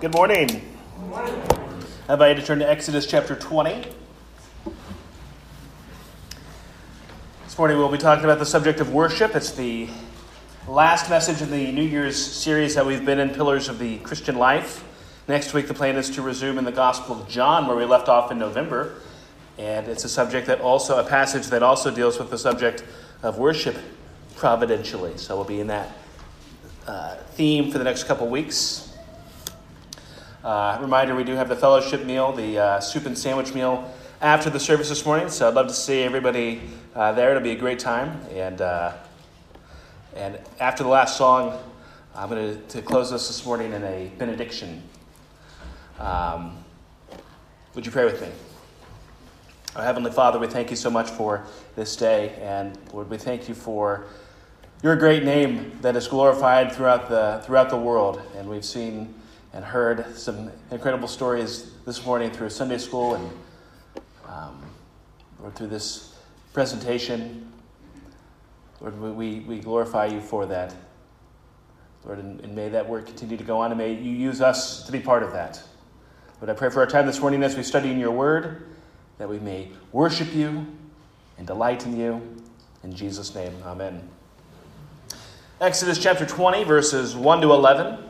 Good morning. I invite you to turn to Exodus chapter 20. This morning we'll be talking about the subject of worship. It's the last message in the New Year's series that we've been in, Pillars of the Christian Life. Next week, the plan is to resume in the Gospel of John, where we left off in November. And it's a subject that also, a passage that also deals with the subject of worship providentially. So we'll be in that uh, theme for the next couple weeks. Uh, reminder we do have the fellowship meal, the uh, soup and sandwich meal after the service this morning. So I'd love to see everybody uh, there. It'll be a great time. And, uh, and after the last song, I'm going to close us this morning in a benediction. Um, would you pray with me? Our Heavenly Father, we thank you so much for this day. And Lord, we thank you for your great name that is glorified throughout the, throughout the world. And we've seen and heard some incredible stories this morning through Sunday school and um, or through this presentation. Lord, we, we glorify you for that. Lord, and, and may that work continue to go on, and may you use us to be part of that. Lord, I pray for our time this morning as we study in your word, that we may worship you and delight in you. In Jesus' name, amen. Exodus chapter 20, verses 1 to 11.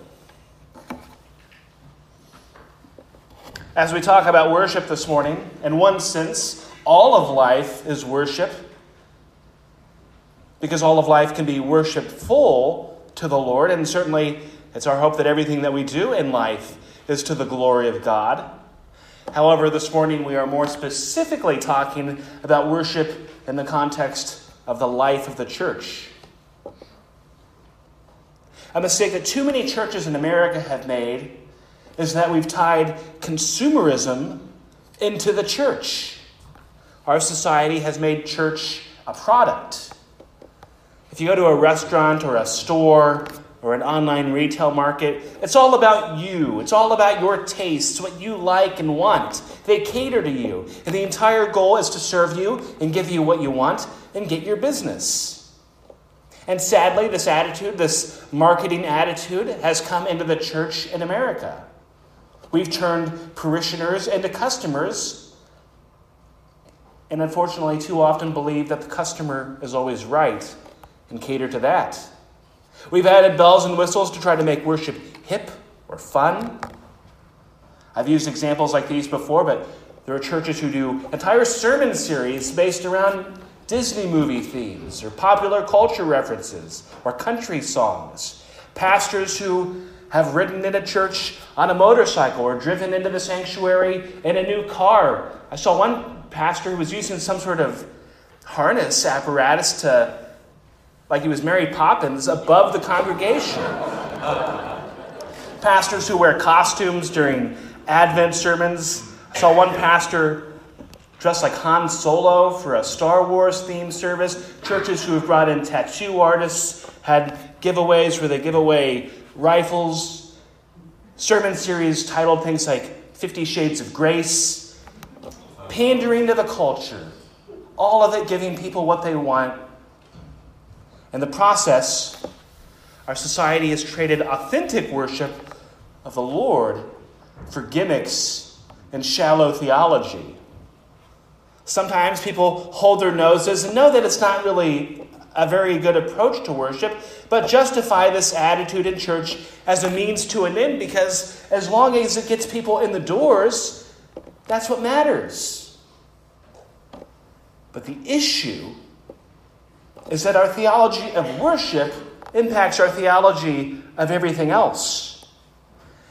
As we talk about worship this morning, in one sense, all of life is worship because all of life can be worshipful to the Lord, and certainly it's our hope that everything that we do in life is to the glory of God. However, this morning we are more specifically talking about worship in the context of the life of the church. A mistake that too many churches in America have made is that we've tied consumerism into the church. Our society has made church a product. If you go to a restaurant or a store or an online retail market, it's all about you. It's all about your tastes, what you like and want. They cater to you. And the entire goal is to serve you and give you what you want and get your business. And sadly, this attitude, this marketing attitude, has come into the church in America. We've turned parishioners into customers, and unfortunately, too often believe that the customer is always right and cater to that. We've added bells and whistles to try to make worship hip or fun. I've used examples like these before, but there are churches who do entire sermon series based around Disney movie themes or popular culture references or country songs. Pastors who have ridden into church on a motorcycle or driven into the sanctuary in a new car. I saw one pastor who was using some sort of harness apparatus to, like he was Mary Poppins, above the congregation. Pastors who wear costumes during Advent sermons. I saw one pastor dressed like Han Solo for a Star Wars themed service. Churches who have brought in tattoo artists had giveaways where they give away rifles, sermon series titled things like Fifty Shades of Grace, pandering to the culture. all of it giving people what they want. In the process, our society has traded authentic worship of the Lord for gimmicks and shallow theology. Sometimes people hold their noses and know that it's not really a very good approach to worship, but justify this attitude in church as a means to an end because as long as it gets people in the doors, that's what matters. But the issue is that our theology of worship impacts our theology of everything else.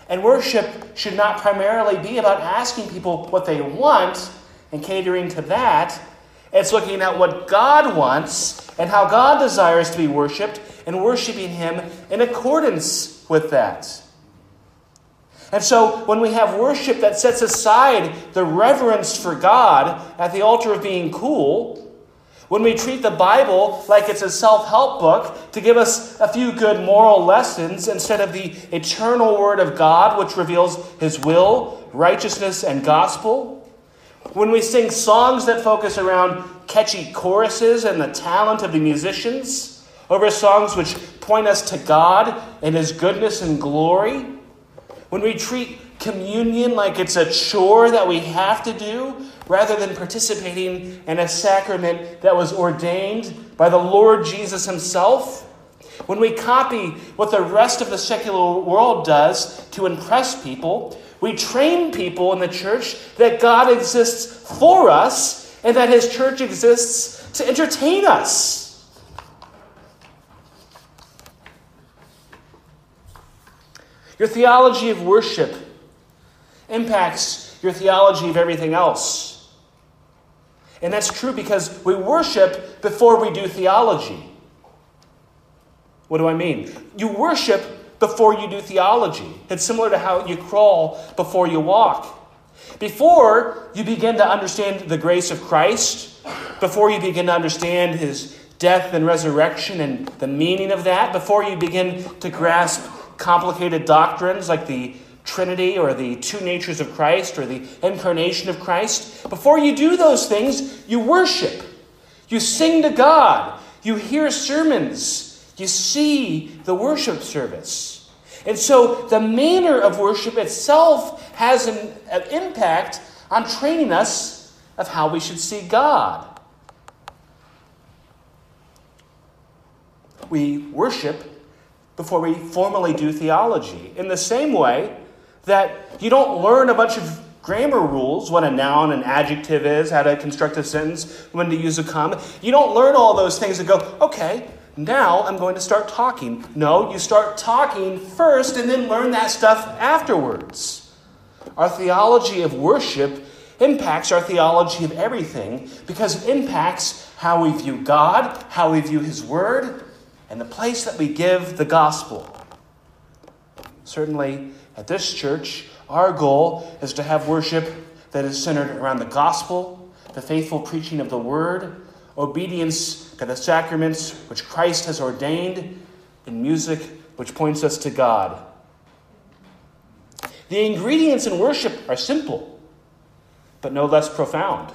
And worship should not primarily be about asking people what they want and catering to that. It's looking at what God wants and how God desires to be worshiped and worshiping Him in accordance with that. And so, when we have worship that sets aside the reverence for God at the altar of being cool, when we treat the Bible like it's a self help book to give us a few good moral lessons instead of the eternal Word of God, which reveals His will, righteousness, and gospel, when we sing songs that focus around catchy choruses and the talent of the musicians over songs which point us to God and His goodness and glory, when we treat communion like it's a chore that we have to do rather than participating in a sacrament that was ordained by the Lord Jesus Himself. When we copy what the rest of the secular world does to impress people, we train people in the church that God exists for us and that His church exists to entertain us. Your theology of worship impacts your theology of everything else. And that's true because we worship before we do theology. What do I mean? You worship before you do theology. It's similar to how you crawl before you walk. Before you begin to understand the grace of Christ, before you begin to understand his death and resurrection and the meaning of that, before you begin to grasp complicated doctrines like the Trinity or the two natures of Christ or the incarnation of Christ. Before you do those things, you worship. You sing to God. You hear sermons. You see the worship service. And so the manner of worship itself has an, an impact on training us of how we should see God. We worship before we formally do theology. In the same way, that you don't learn a bunch of grammar rules what a noun and adjective is, how to construct a sentence, when to use a comma. You don't learn all those things and go, okay, now I'm going to start talking. No, you start talking first and then learn that stuff afterwards. Our theology of worship impacts our theology of everything because it impacts how we view God, how we view His Word, and the place that we give the gospel. Certainly, at this church, our goal is to have worship that is centered around the gospel, the faithful preaching of the word, obedience to the sacraments which Christ has ordained, and music which points us to God. The ingredients in worship are simple, but no less profound.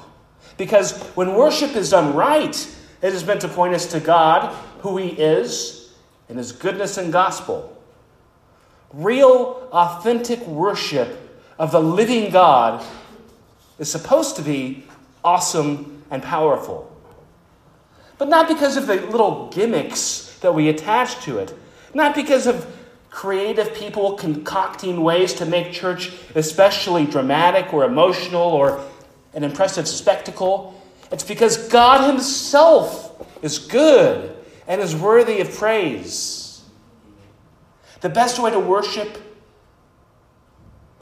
Because when worship is done right, it is meant to point us to God, who He is, and His goodness and gospel. Real, authentic worship of the living God is supposed to be awesome and powerful. But not because of the little gimmicks that we attach to it, not because of creative people concocting ways to make church especially dramatic or emotional or an impressive spectacle. It's because God Himself is good and is worthy of praise. The best way to worship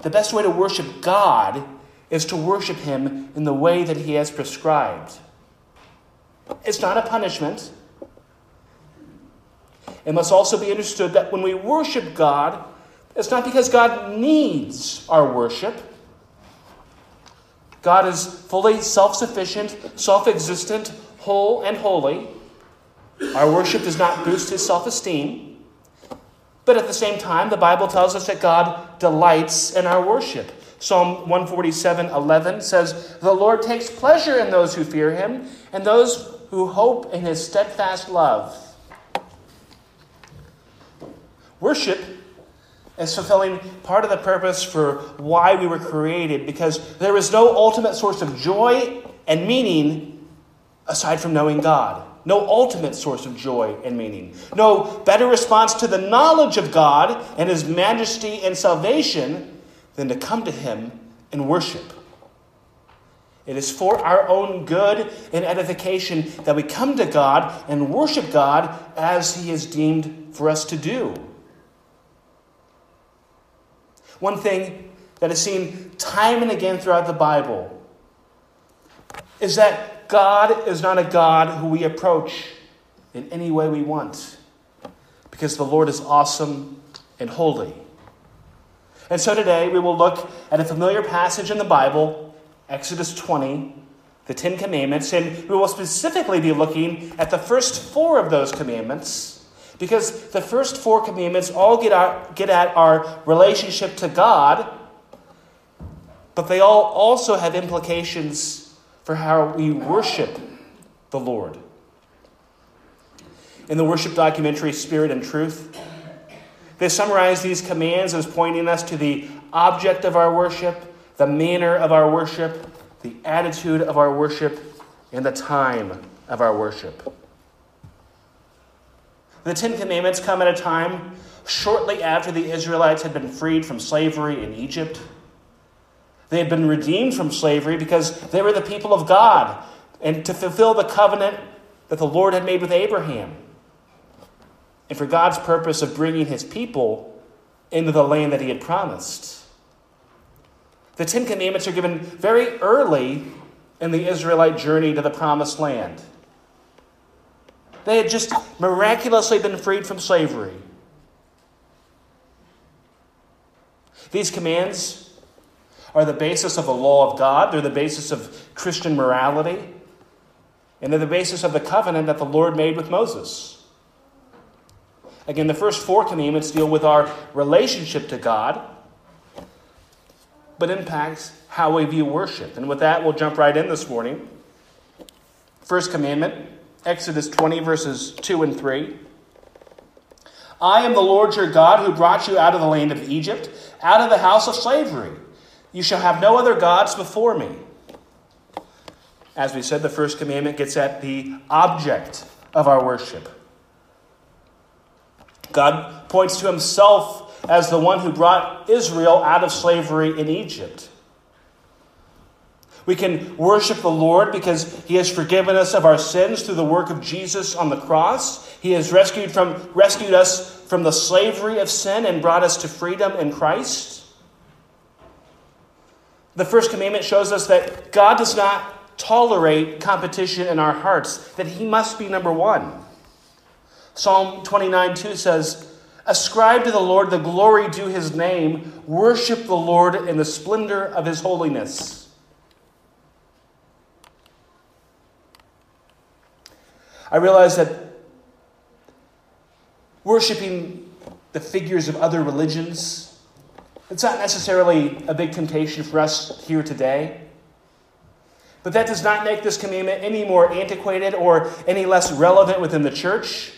the best way to worship God is to worship him in the way that he has prescribed. It's not a punishment. It must also be understood that when we worship God, it's not because God needs our worship. God is fully self sufficient, self existent, whole, and holy. Our worship does not boost his self esteem. But at the same time, the Bible tells us that God delights in our worship. Psalm 147 11 says, The Lord takes pleasure in those who fear him and those who hope in his steadfast love. Worship is fulfilling part of the purpose for why we were created because there is no ultimate source of joy and meaning aside from knowing God. No ultimate source of joy and meaning. No better response to the knowledge of God and His majesty and salvation than to come to Him and worship. It is for our own good and edification that we come to God and worship God as He is deemed for us to do. One thing that is seen time and again throughout the Bible is that God is not a God who we approach in any way we want, because the Lord is awesome and holy. And so today we will look at a familiar passage in the Bible, Exodus 20, the Ten Commandments, and we will specifically be looking at the first four of those commandments, because the first four commandments all get, our, get at our relationship to God, but they all also have implications for how we worship the Lord. In the worship documentary Spirit and Truth, they summarize these commands as pointing us to the object of our worship, the manner of our worship, the attitude of our worship, and the time of our worship. The Ten Commandments come at a time shortly after the Israelites had been freed from slavery in Egypt. They had been redeemed from slavery because they were the people of God and to fulfill the covenant that the Lord had made with Abraham. And for God's purpose of bringing his people into the land that he had promised. The Ten Commandments are given very early in the Israelite journey to the promised land. They had just miraculously been freed from slavery. These commands are the basis of the law of God, they're the basis of Christian morality, and they're the basis of the covenant that the Lord made with Moses. Again, the first four commandments deal with our relationship to God, but impacts how we view worship. And with that, we'll jump right in this morning. First commandment, Exodus 20, verses 2 and 3. I am the Lord your God who brought you out of the land of Egypt, out of the house of slavery. You shall have no other gods before me. As we said, the first commandment gets at the object of our worship. God points to himself as the one who brought Israel out of slavery in Egypt. We can worship the Lord because He has forgiven us of our sins through the work of Jesus on the cross. He has rescued, from, rescued us from the slavery of sin and brought us to freedom in Christ. The first commandment shows us that God does not tolerate competition in our hearts, that He must be number one. Psalm 29 2 says, Ascribe to the Lord the glory due His name, worship the Lord in the splendor of His holiness. I realize that worshiping the figures of other religions it's not necessarily a big temptation for us here today. But that does not make this commandment any more antiquated or any less relevant within the church.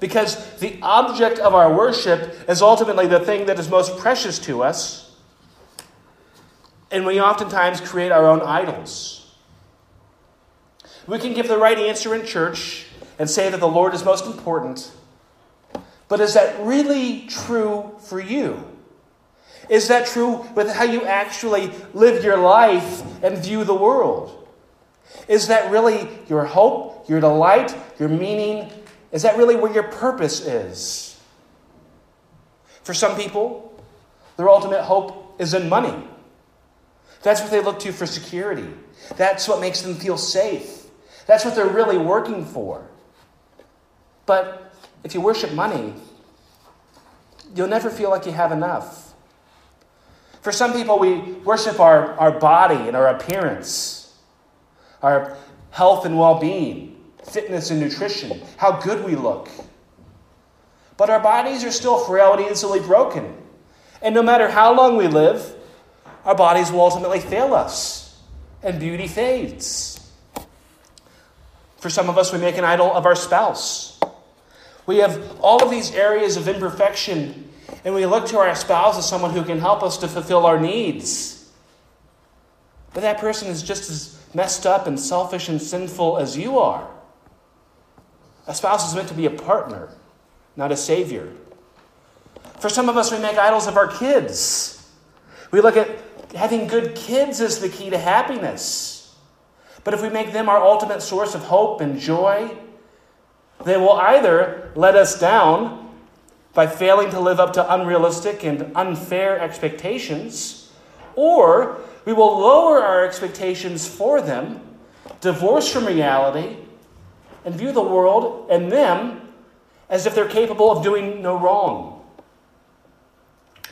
Because the object of our worship is ultimately the thing that is most precious to us. And we oftentimes create our own idols. We can give the right answer in church and say that the Lord is most important. But is that really true for you? Is that true with how you actually live your life and view the world? Is that really your hope, your delight, your meaning? Is that really where your purpose is? For some people, their ultimate hope is in money. That's what they look to for security. That's what makes them feel safe. That's what they're really working for. But if you worship money, you'll never feel like you have enough. For some people, we worship our, our body and our appearance, our health and well being, fitness and nutrition, how good we look. But our bodies are still frail and easily broken. And no matter how long we live, our bodies will ultimately fail us and beauty fades. For some of us, we make an idol of our spouse. We have all of these areas of imperfection, and we look to our spouse as someone who can help us to fulfill our needs. But that person is just as messed up and selfish and sinful as you are. A spouse is meant to be a partner, not a savior. For some of us, we make idols of our kids. We look at having good kids as the key to happiness. But if we make them our ultimate source of hope and joy, they will either let us down by failing to live up to unrealistic and unfair expectations, or we will lower our expectations for them, divorce from reality, and view the world and them as if they're capable of doing no wrong.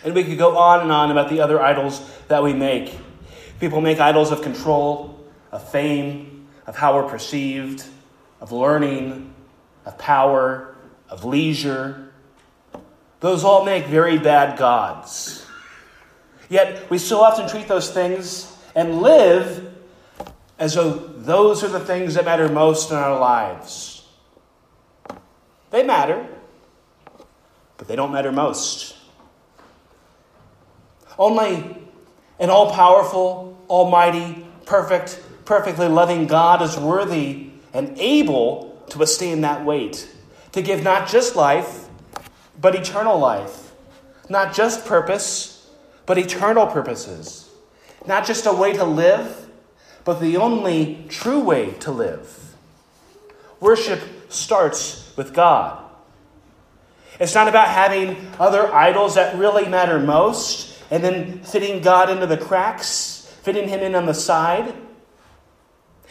And we could go on and on about the other idols that we make. People make idols of control, of fame, of how we're perceived, of learning, of power, of leisure. Those all make very bad gods. Yet we so often treat those things and live as though those are the things that matter most in our lives. They matter, but they don't matter most. Only an all powerful, almighty, perfect, perfectly loving God is worthy and able to withstand that weight, to give not just life, but eternal life, not just purpose, but eternal purposes, not just a way to live, but the only true way to live. Worship starts with God. It's not about having other idols that really matter most and then fitting God into the cracks, fitting him in on the side.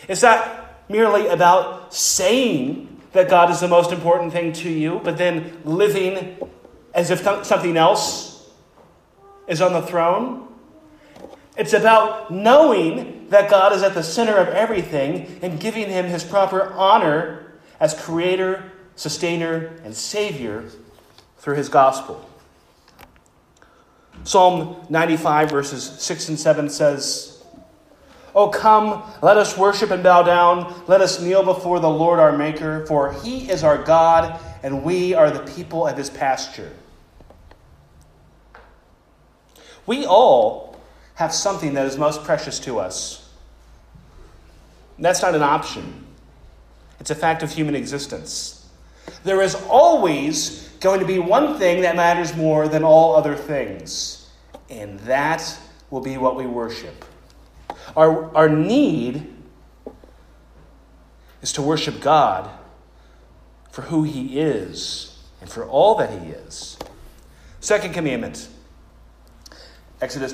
It's not merely about saying that God is the most important thing to you, but then living as if th- something else is on the throne. It's about knowing that God is at the center of everything and giving him his proper honor as creator, sustainer, and savior through his gospel. Psalm 95, verses 6 and 7 says, Oh, come, let us worship and bow down. Let us kneel before the Lord our Maker, for he is our God, and we are the people of his pasture. We all have something that is most precious to us. That's not an option, it's a fact of human existence. There is always going to be one thing that matters more than all other things, and that will be what we worship. Our, our need is to worship God for who He is and for all that He is. Second commandment Exodus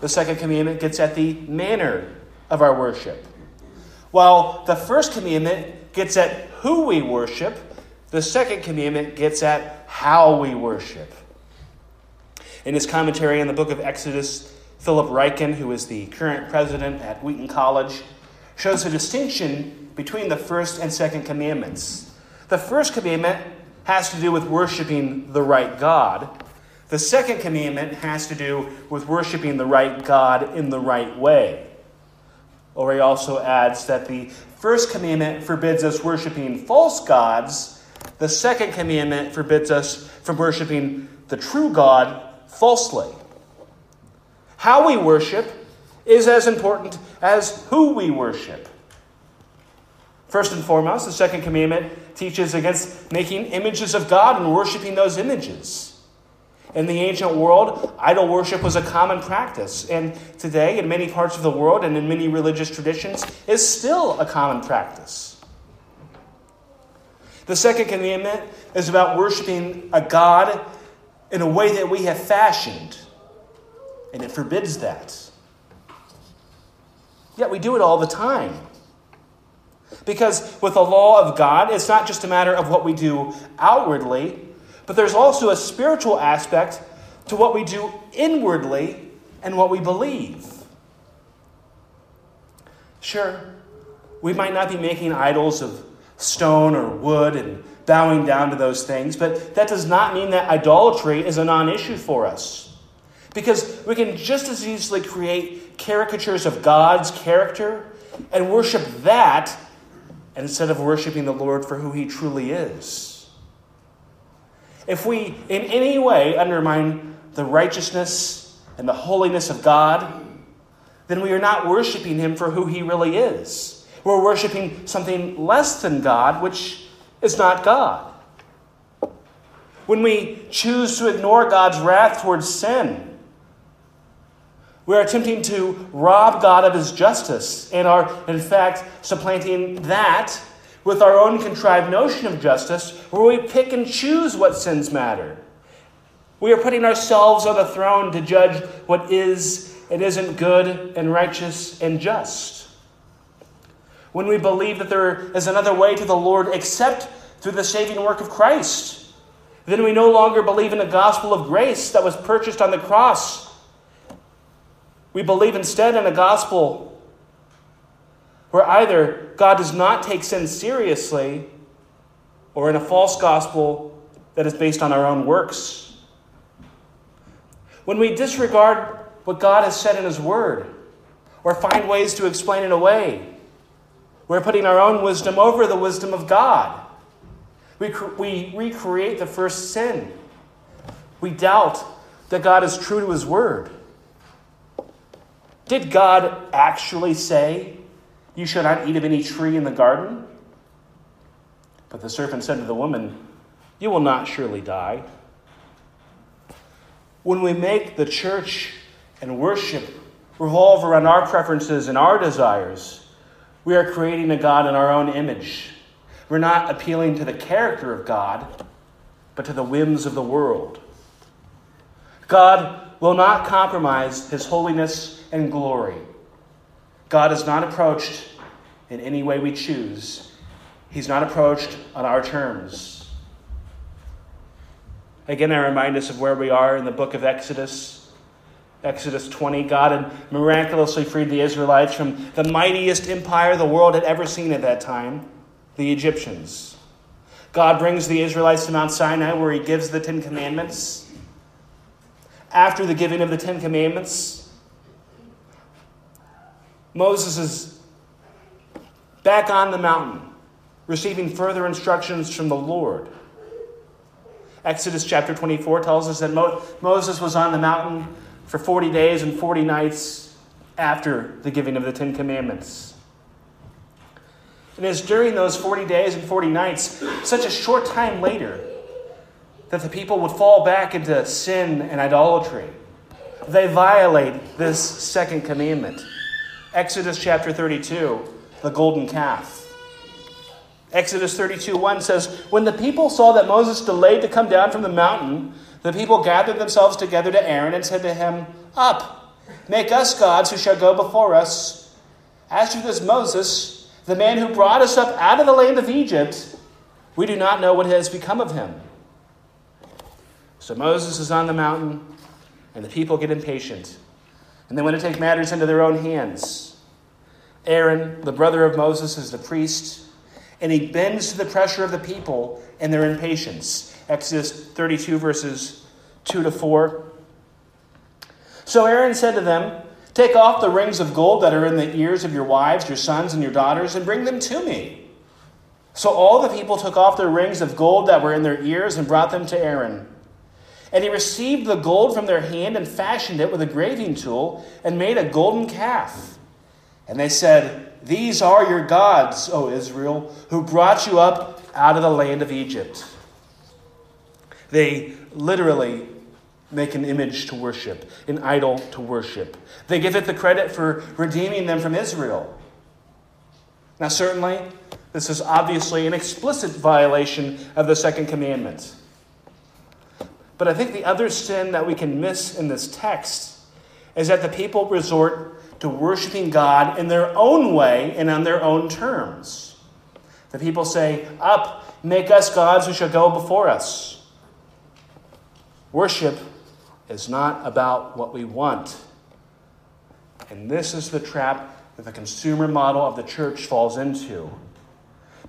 The second commandment gets at the manner of our worship. While the first commandment gets at who we worship, the second commandment gets at how we worship. In his commentary on the book of Exodus, Philip Ryken, who is the current president at Wheaton College, shows a distinction between the first and second commandments. The first commandment has to do with worshiping the right God. The second commandment has to do with worshiping the right God in the right way. Or he also adds that the first commandment forbids us worshiping false gods, the second commandment forbids us from worshiping the true God falsely. How we worship is as important as who we worship. First and foremost, the second commandment teaches against making images of God and worshiping those images. In the ancient world, idol worship was a common practice, and today, in many parts of the world and in many religious traditions, is still a common practice. The second commandment is about worshiping a God in a way that we have fashioned, and it forbids that. Yet we do it all the time. Because with the law of God, it's not just a matter of what we do outwardly, but there's also a spiritual aspect to what we do inwardly and what we believe. Sure, we might not be making idols of stone or wood and bowing down to those things, but that does not mean that idolatry is a non issue for us. Because we can just as easily create caricatures of God's character and worship that instead of worshiping the Lord for who he truly is. If we in any way undermine the righteousness and the holiness of God, then we are not worshiping him for who he really is. We're worshiping something less than God, which is not God. When we choose to ignore God's wrath towards sin, we are attempting to rob God of his justice and are, in fact, supplanting that with our own contrived notion of justice, where we pick and choose what sins matter. We are putting ourselves on the throne to judge what is and isn't good and righteous and just. When we believe that there is another way to the Lord except through the saving work of Christ, then we no longer believe in a gospel of grace that was purchased on the cross we believe instead in a gospel where either God does not take sin seriously or in a false gospel that is based on our own works. When we disregard what God has said in His Word or find ways to explain it away, we're putting our own wisdom over the wisdom of God. We, we recreate the first sin. We doubt that God is true to His Word. Did God actually say, You shall not eat of any tree in the garden? But the serpent said to the woman, You will not surely die. When we make the church and worship revolve around our preferences and our desires, we are creating a God in our own image. We're not appealing to the character of God, but to the whims of the world. God will not compromise his holiness and glory. God is not approached in any way we choose, He's not approached on our terms. Again, I remind us of where we are in the book of Exodus. Exodus 20, God had miraculously freed the Israelites from the mightiest empire the world had ever seen at that time, the Egyptians. God brings the Israelites to Mount Sinai where he gives the Ten Commandments. After the giving of the Ten Commandments, Moses is back on the mountain, receiving further instructions from the Lord. Exodus chapter 24 tells us that Mo- Moses was on the mountain for 40 days and 40 nights after the giving of the Ten Commandments. And it's during those 40 days and 40 nights, such a short time later, that the people would fall back into sin and idolatry. They violate this second commandment. Exodus chapter 32, the golden calf. Exodus 32 1 says, When the people saw that Moses delayed to come down from the mountain, the people gathered themselves together to Aaron and said to him, Up, make us gods who shall go before us. As to this Moses, the man who brought us up out of the land of Egypt, we do not know what has become of him. So Moses is on the mountain, and the people get impatient and they want to take matters into their own hands. Aaron, the brother of Moses, is the priest, and he bends to the pressure of the people and their impatience. Exodus 32, verses 2 to 4. So Aaron said to them, Take off the rings of gold that are in the ears of your wives, your sons, and your daughters, and bring them to me. So all the people took off their rings of gold that were in their ears and brought them to Aaron. And he received the gold from their hand and fashioned it with a graving tool and made a golden calf. And they said, These are your gods, O Israel, who brought you up out of the land of Egypt. They literally make an image to worship, an idol to worship. They give it the credit for redeeming them from Israel. Now, certainly, this is obviously an explicit violation of the second commandment. But I think the other sin that we can miss in this text is that the people resort to worshiping God in their own way and on their own terms. The people say, Up, make us gods who shall go before us. Worship is not about what we want. And this is the trap that the consumer model of the church falls into.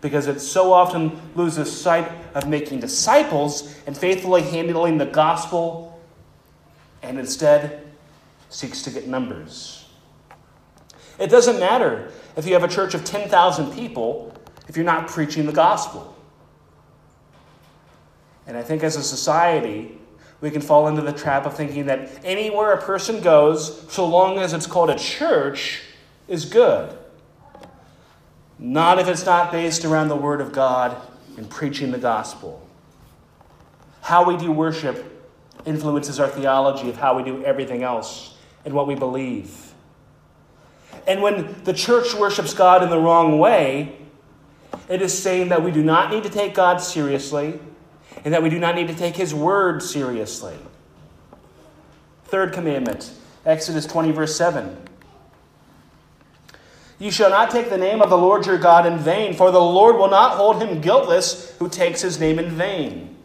Because it so often loses sight of making disciples and faithfully handling the gospel, and instead seeks to get numbers. It doesn't matter if you have a church of 10,000 people if you're not preaching the gospel. And I think as a society, we can fall into the trap of thinking that anywhere a person goes, so long as it's called a church, is good. Not if it's not based around the Word of God and preaching the gospel. How we do worship influences our theology of how we do everything else and what we believe. And when the church worships God in the wrong way, it is saying that we do not need to take God seriously and that we do not need to take his word seriously. Third commandment, Exodus 20, verse 7. You shall not take the name of the Lord your God in vain, for the Lord will not hold him guiltless who takes his name in vain.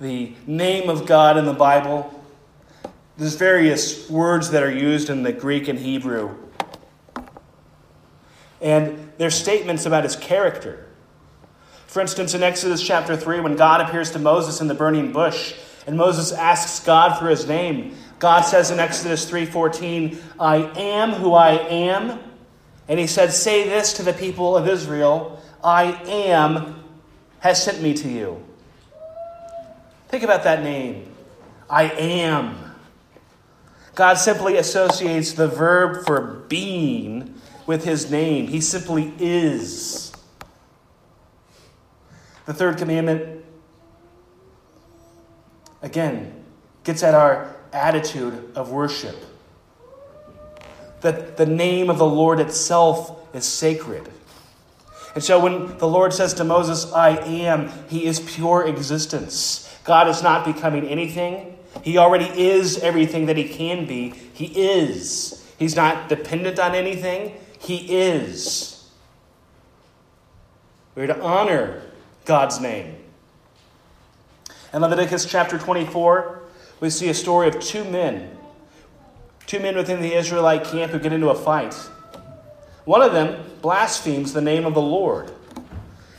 The name of God in the Bible, there's various words that are used in the Greek and Hebrew. And they're statements about his character. For instance, in Exodus chapter 3, when God appears to Moses in the burning bush, and Moses asks God for his name, God says in Exodus 3:14, "I am who I am." And he said, "Say this to the people of Israel, I am has sent me to you." Think about that name. I am. God simply associates the verb for being with his name. He simply is. The third commandment, again, gets at our attitude of worship. That the name of the Lord itself is sacred. And so when the Lord says to Moses, I am, he is pure existence. God is not becoming anything. He already is everything that he can be. He is. He's not dependent on anything. He is. We're to honor God's name. In Leviticus chapter 24, we see a story of two men, two men within the Israelite camp who get into a fight. One of them blasphemes the name of the Lord.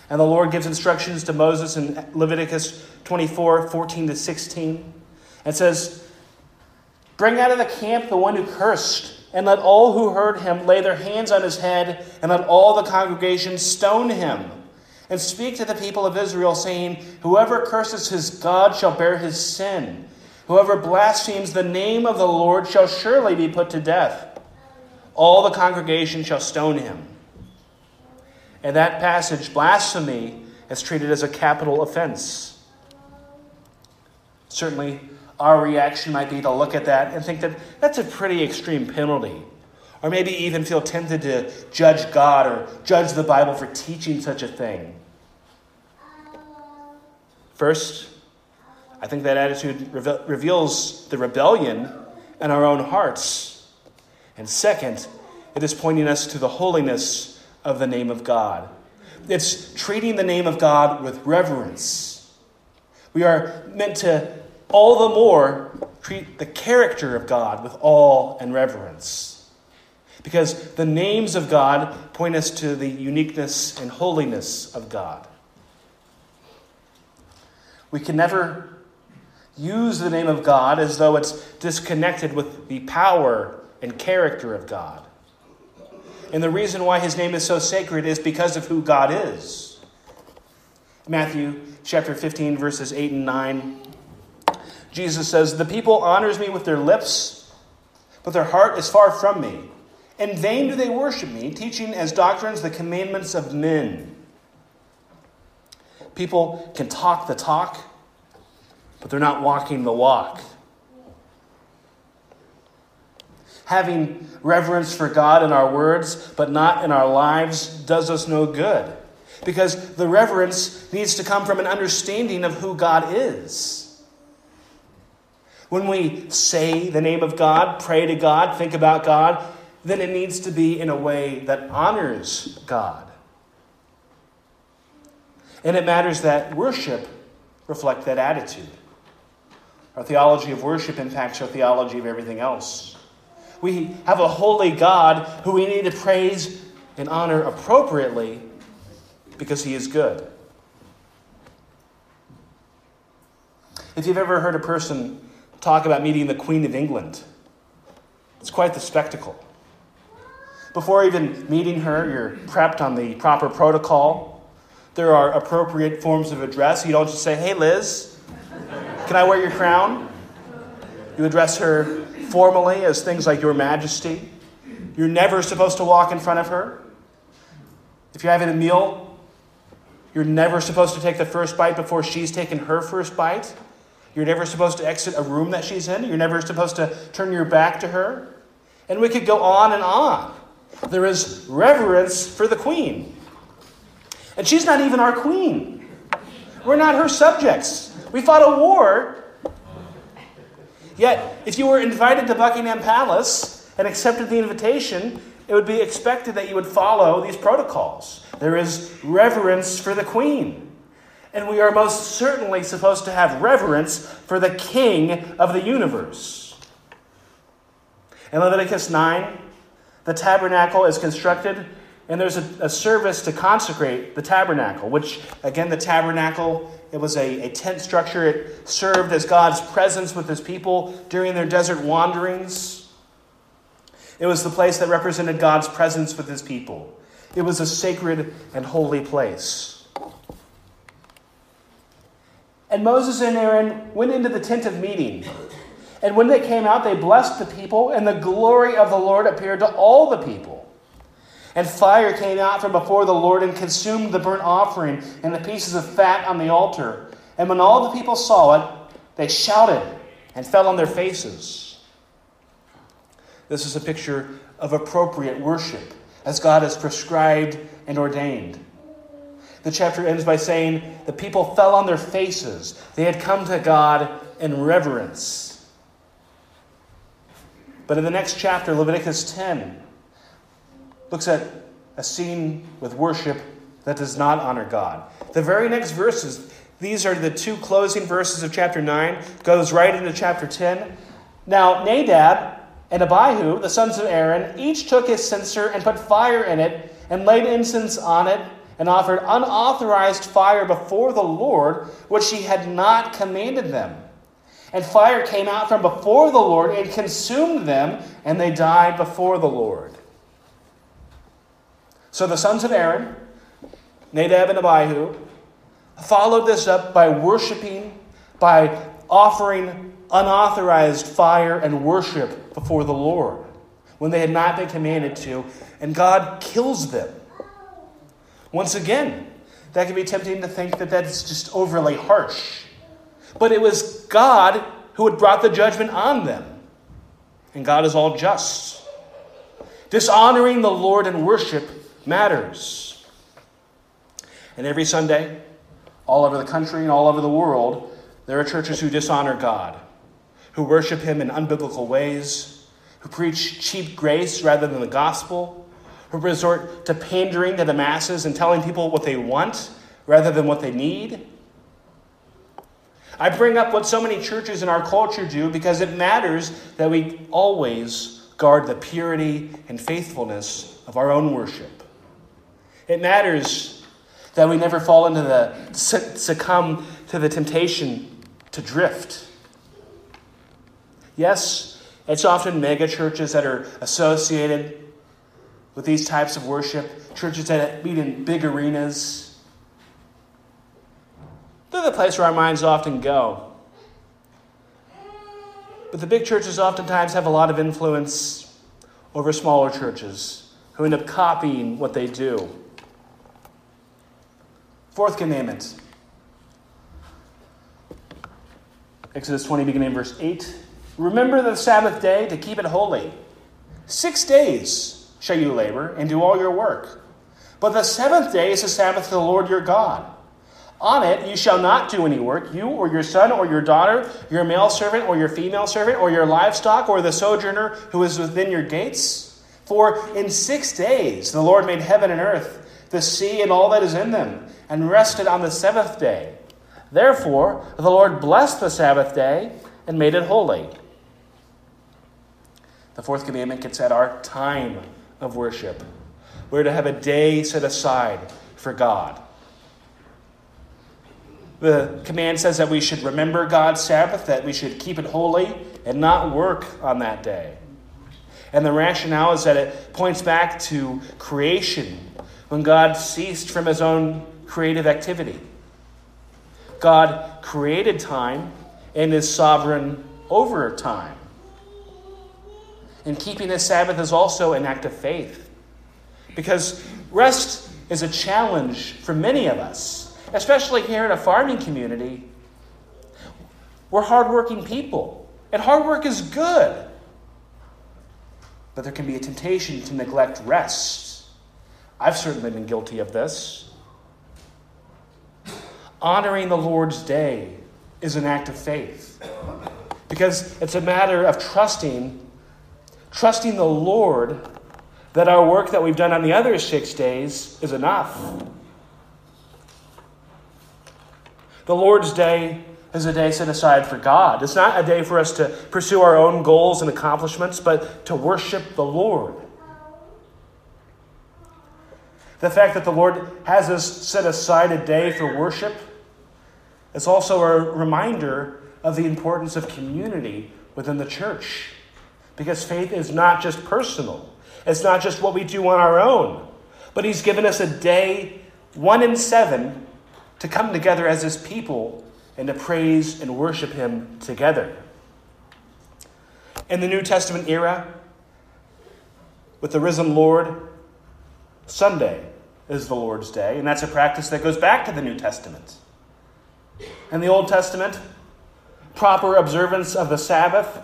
And the Lord gives instructions to Moses in Leviticus 24 14 to 16 and says, Bring out of the camp the one who cursed, and let all who heard him lay their hands on his head, and let all the congregation stone him and speak to the people of Israel, saying, Whoever curses his God shall bear his sin. Whoever blasphemes the name of the Lord shall surely be put to death. All the congregation shall stone him. In that passage, blasphemy is treated as a capital offense. Certainly, our reaction might be to look at that and think that that's a pretty extreme penalty. Or maybe even feel tempted to judge God or judge the Bible for teaching such a thing. First, I think that attitude reveals the rebellion in our own hearts. And second, it is pointing us to the holiness of the name of God. It's treating the name of God with reverence. We are meant to all the more treat the character of God with awe and reverence. Because the names of God point us to the uniqueness and holiness of God. We can never use the name of God as though it's disconnected with the power and character of God. And the reason why his name is so sacred is because of who God is. Matthew chapter 15, verses 8 and 9. Jesus says, The people honors me with their lips, but their heart is far from me. In vain do they worship me, teaching as doctrines the commandments of men. People can talk the talk, but they're not walking the walk. Having reverence for God in our words, but not in our lives, does us no good. Because the reverence needs to come from an understanding of who God is. When we say the name of God, pray to God, think about God, then it needs to be in a way that honors God. And it matters that worship reflect that attitude. Our theology of worship impacts our theology of everything else. We have a holy God who we need to praise and honor appropriately because he is good. If you've ever heard a person talk about meeting the Queen of England, it's quite the spectacle. Before even meeting her, you're prepped on the proper protocol. There are appropriate forms of address. You don't just say, Hey, Liz, can I wear your crown? You address her formally as things like Your Majesty. You're never supposed to walk in front of her. If you're having a meal, you're never supposed to take the first bite before she's taken her first bite. You're never supposed to exit a room that she's in. You're never supposed to turn your back to her. And we could go on and on. There is reverence for the queen. And she's not even our queen. We're not her subjects. We fought a war. Yet, if you were invited to Buckingham Palace and accepted the invitation, it would be expected that you would follow these protocols. There is reverence for the queen. And we are most certainly supposed to have reverence for the king of the universe. In Leviticus 9, the tabernacle is constructed, and there's a, a, service to consecrate the tabernacle, which, again, the tabernacle, it was a, a tent structure. It served as God's presence with his people during their desert wanderings. It was the place that represented God's presence with his people. It was a sacred and holy place. And Moses and Aaron went into the tent of meeting. And when they came out, they blessed the people, and the glory of the Lord appeared to all the people. And fire came out from before the Lord and consumed the burnt offering and the pieces of fat on the altar. And when all the people saw it, they shouted and fell on their faces. This is a picture of appropriate worship, as God has prescribed and ordained. The chapter ends by saying, The people fell on their faces. They had come to God in reverence. But in the next chapter, Leviticus 10 looks at a scene with worship that does not honor God. The very next verses, these are the two closing verses of chapter 9, goes right into chapter 10. Now, Nadab and Abihu, the sons of Aaron, each took his censer and put fire in it and laid incense on it and offered unauthorized fire before the Lord, which he had not commanded them. And fire came out from before the Lord and consumed them, and they died before the Lord. So the sons of Aaron, Nadab and Abihu, followed this up by worshiping, by offering unauthorized fire and worship before the Lord when they had not been commanded to, and God kills them. Once again, that can be tempting to think that that's just overly harsh. But it was God who had brought the judgment on them. And God is all just. Dishonoring the Lord in worship matters. And every Sunday, all over the country and all over the world, there are churches who dishonor God, who worship Him in unbiblical ways, who preach cheap grace rather than the gospel, who resort to pandering to the masses and telling people what they want rather than what they need. I bring up what so many churches in our culture do because it matters that we always guard the purity and faithfulness of our own worship. It matters that we never fall into the succumb to the temptation to drift. Yes, it's often mega churches that are associated with these types of worship, churches that meet in big arenas they're the place where our minds often go. But the big churches oftentimes have a lot of influence over smaller churches who end up copying what they do. Fourth commandment Exodus 20, beginning verse 8. Remember the Sabbath day to keep it holy. Six days shall you labor and do all your work. But the seventh day is the Sabbath of the Lord your God. On it you shall not do any work, you or your son or your daughter, your male servant or your female servant, or your livestock or the sojourner who is within your gates. For in six days the Lord made heaven and earth, the sea and all that is in them, and rested on the seventh day. Therefore the Lord blessed the Sabbath day and made it holy. The fourth commandment gets at our time of worship. We're to have a day set aside for God. The command says that we should remember God's Sabbath, that we should keep it holy and not work on that day. And the rationale is that it points back to creation, when God ceased from his own creative activity. God created time and is sovereign over time. And keeping the Sabbath is also an act of faith. Because rest is a challenge for many of us especially here in a farming community, we're hardworking people. And hard work is good. But there can be a temptation to neglect rest. I've certainly been guilty of this. Honoring the Lord's day is an act of faith because it's a matter of trusting trusting the Lord that our work that we've done on the other 6 days is enough. The Lord's Day is a day set aside for God. It's not a day for us to pursue our own goals and accomplishments, but to worship the Lord. The fact that the Lord has us set aside a day for worship is also a reminder of the importance of community within the church. Because faith is not just personal, it's not just what we do on our own, but He's given us a day, one in seven, to come together as his people and to praise and worship him together. In the New Testament era, with the risen Lord, Sunday is the Lord's Day, and that's a practice that goes back to the New Testament. In the Old Testament, proper observance of the Sabbath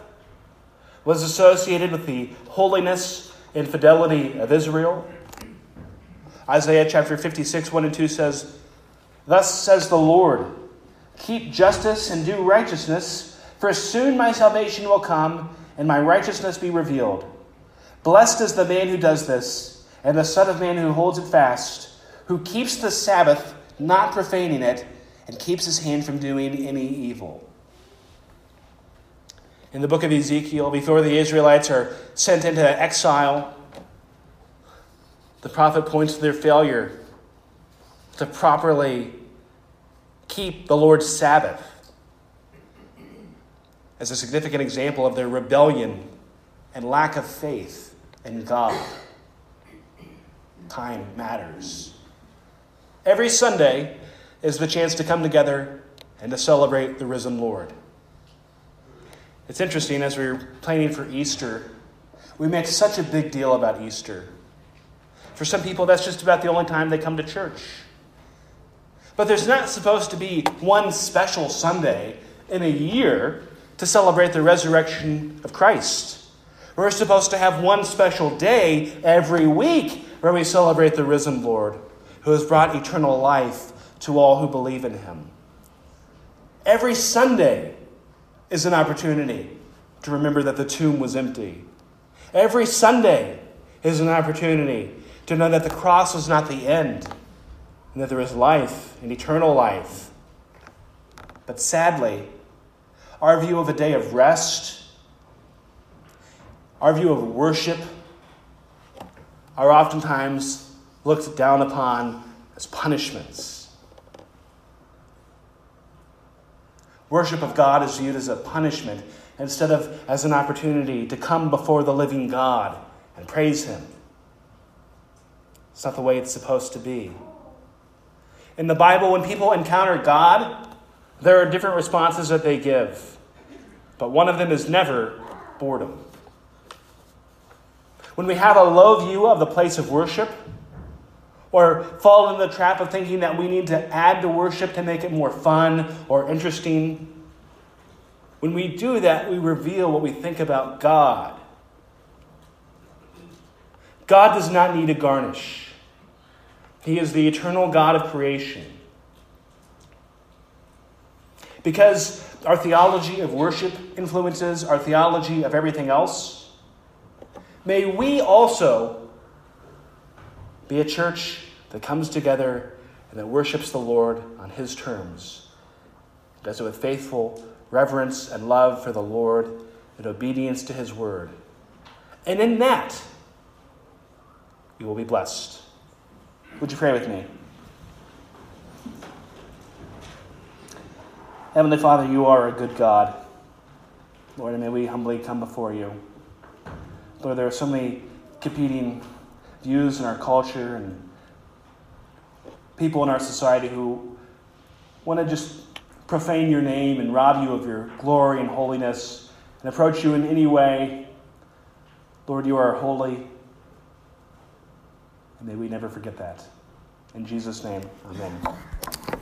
was associated with the holiness and fidelity of Israel. Isaiah chapter 56, 1 and 2 says, Thus says the Lord Keep justice and do righteousness, for soon my salvation will come and my righteousness be revealed. Blessed is the man who does this, and the Son of Man who holds it fast, who keeps the Sabbath, not profaning it, and keeps his hand from doing any evil. In the book of Ezekiel, before the Israelites are sent into exile, the prophet points to their failure to properly keep the Lord's Sabbath as a significant example of their rebellion and lack of faith in God. Time matters. Every Sunday is the chance to come together and to celebrate the risen Lord. It's interesting, as we were planning for Easter, we make such a big deal about Easter. For some people, that's just about the only time they come to church. But there's not supposed to be one special Sunday in a year to celebrate the resurrection of Christ. We're supposed to have one special day every week where we celebrate the risen Lord who has brought eternal life to all who believe in him. Every Sunday is an opportunity to remember that the tomb was empty. Every Sunday is an opportunity to know that the cross was not the end and that there is life and eternal life. But sadly, our view of a day of rest, our view of worship, are oftentimes looked down upon as punishments. Worship of God is viewed as a punishment instead of as an opportunity to come before the living God and praise Him. It's not the way it's supposed to be. In the Bible, when people encounter God, there are different responses that they give. But one of them is never boredom. When we have a low view of the place of worship, or fall in the trap of thinking that we need to add to worship to make it more fun or interesting, when we do that, we reveal what we think about God. God does not need a garnish. He is the eternal God of creation. because our theology of worship influences our theology of everything else, may we also be a church that comes together and that worships the Lord on His terms, does it with faithful reverence and love for the Lord and obedience to His word. And in that, you will be blessed. Would you pray with me? Heavenly Father, you are a good God. Lord, and may we humbly come before you. Lord, there are so many competing views in our culture and people in our society who want to just profane your name and rob you of your glory and holiness and approach you in any way. Lord, you are holy. And may we never forget that. In Jesus' name, amen.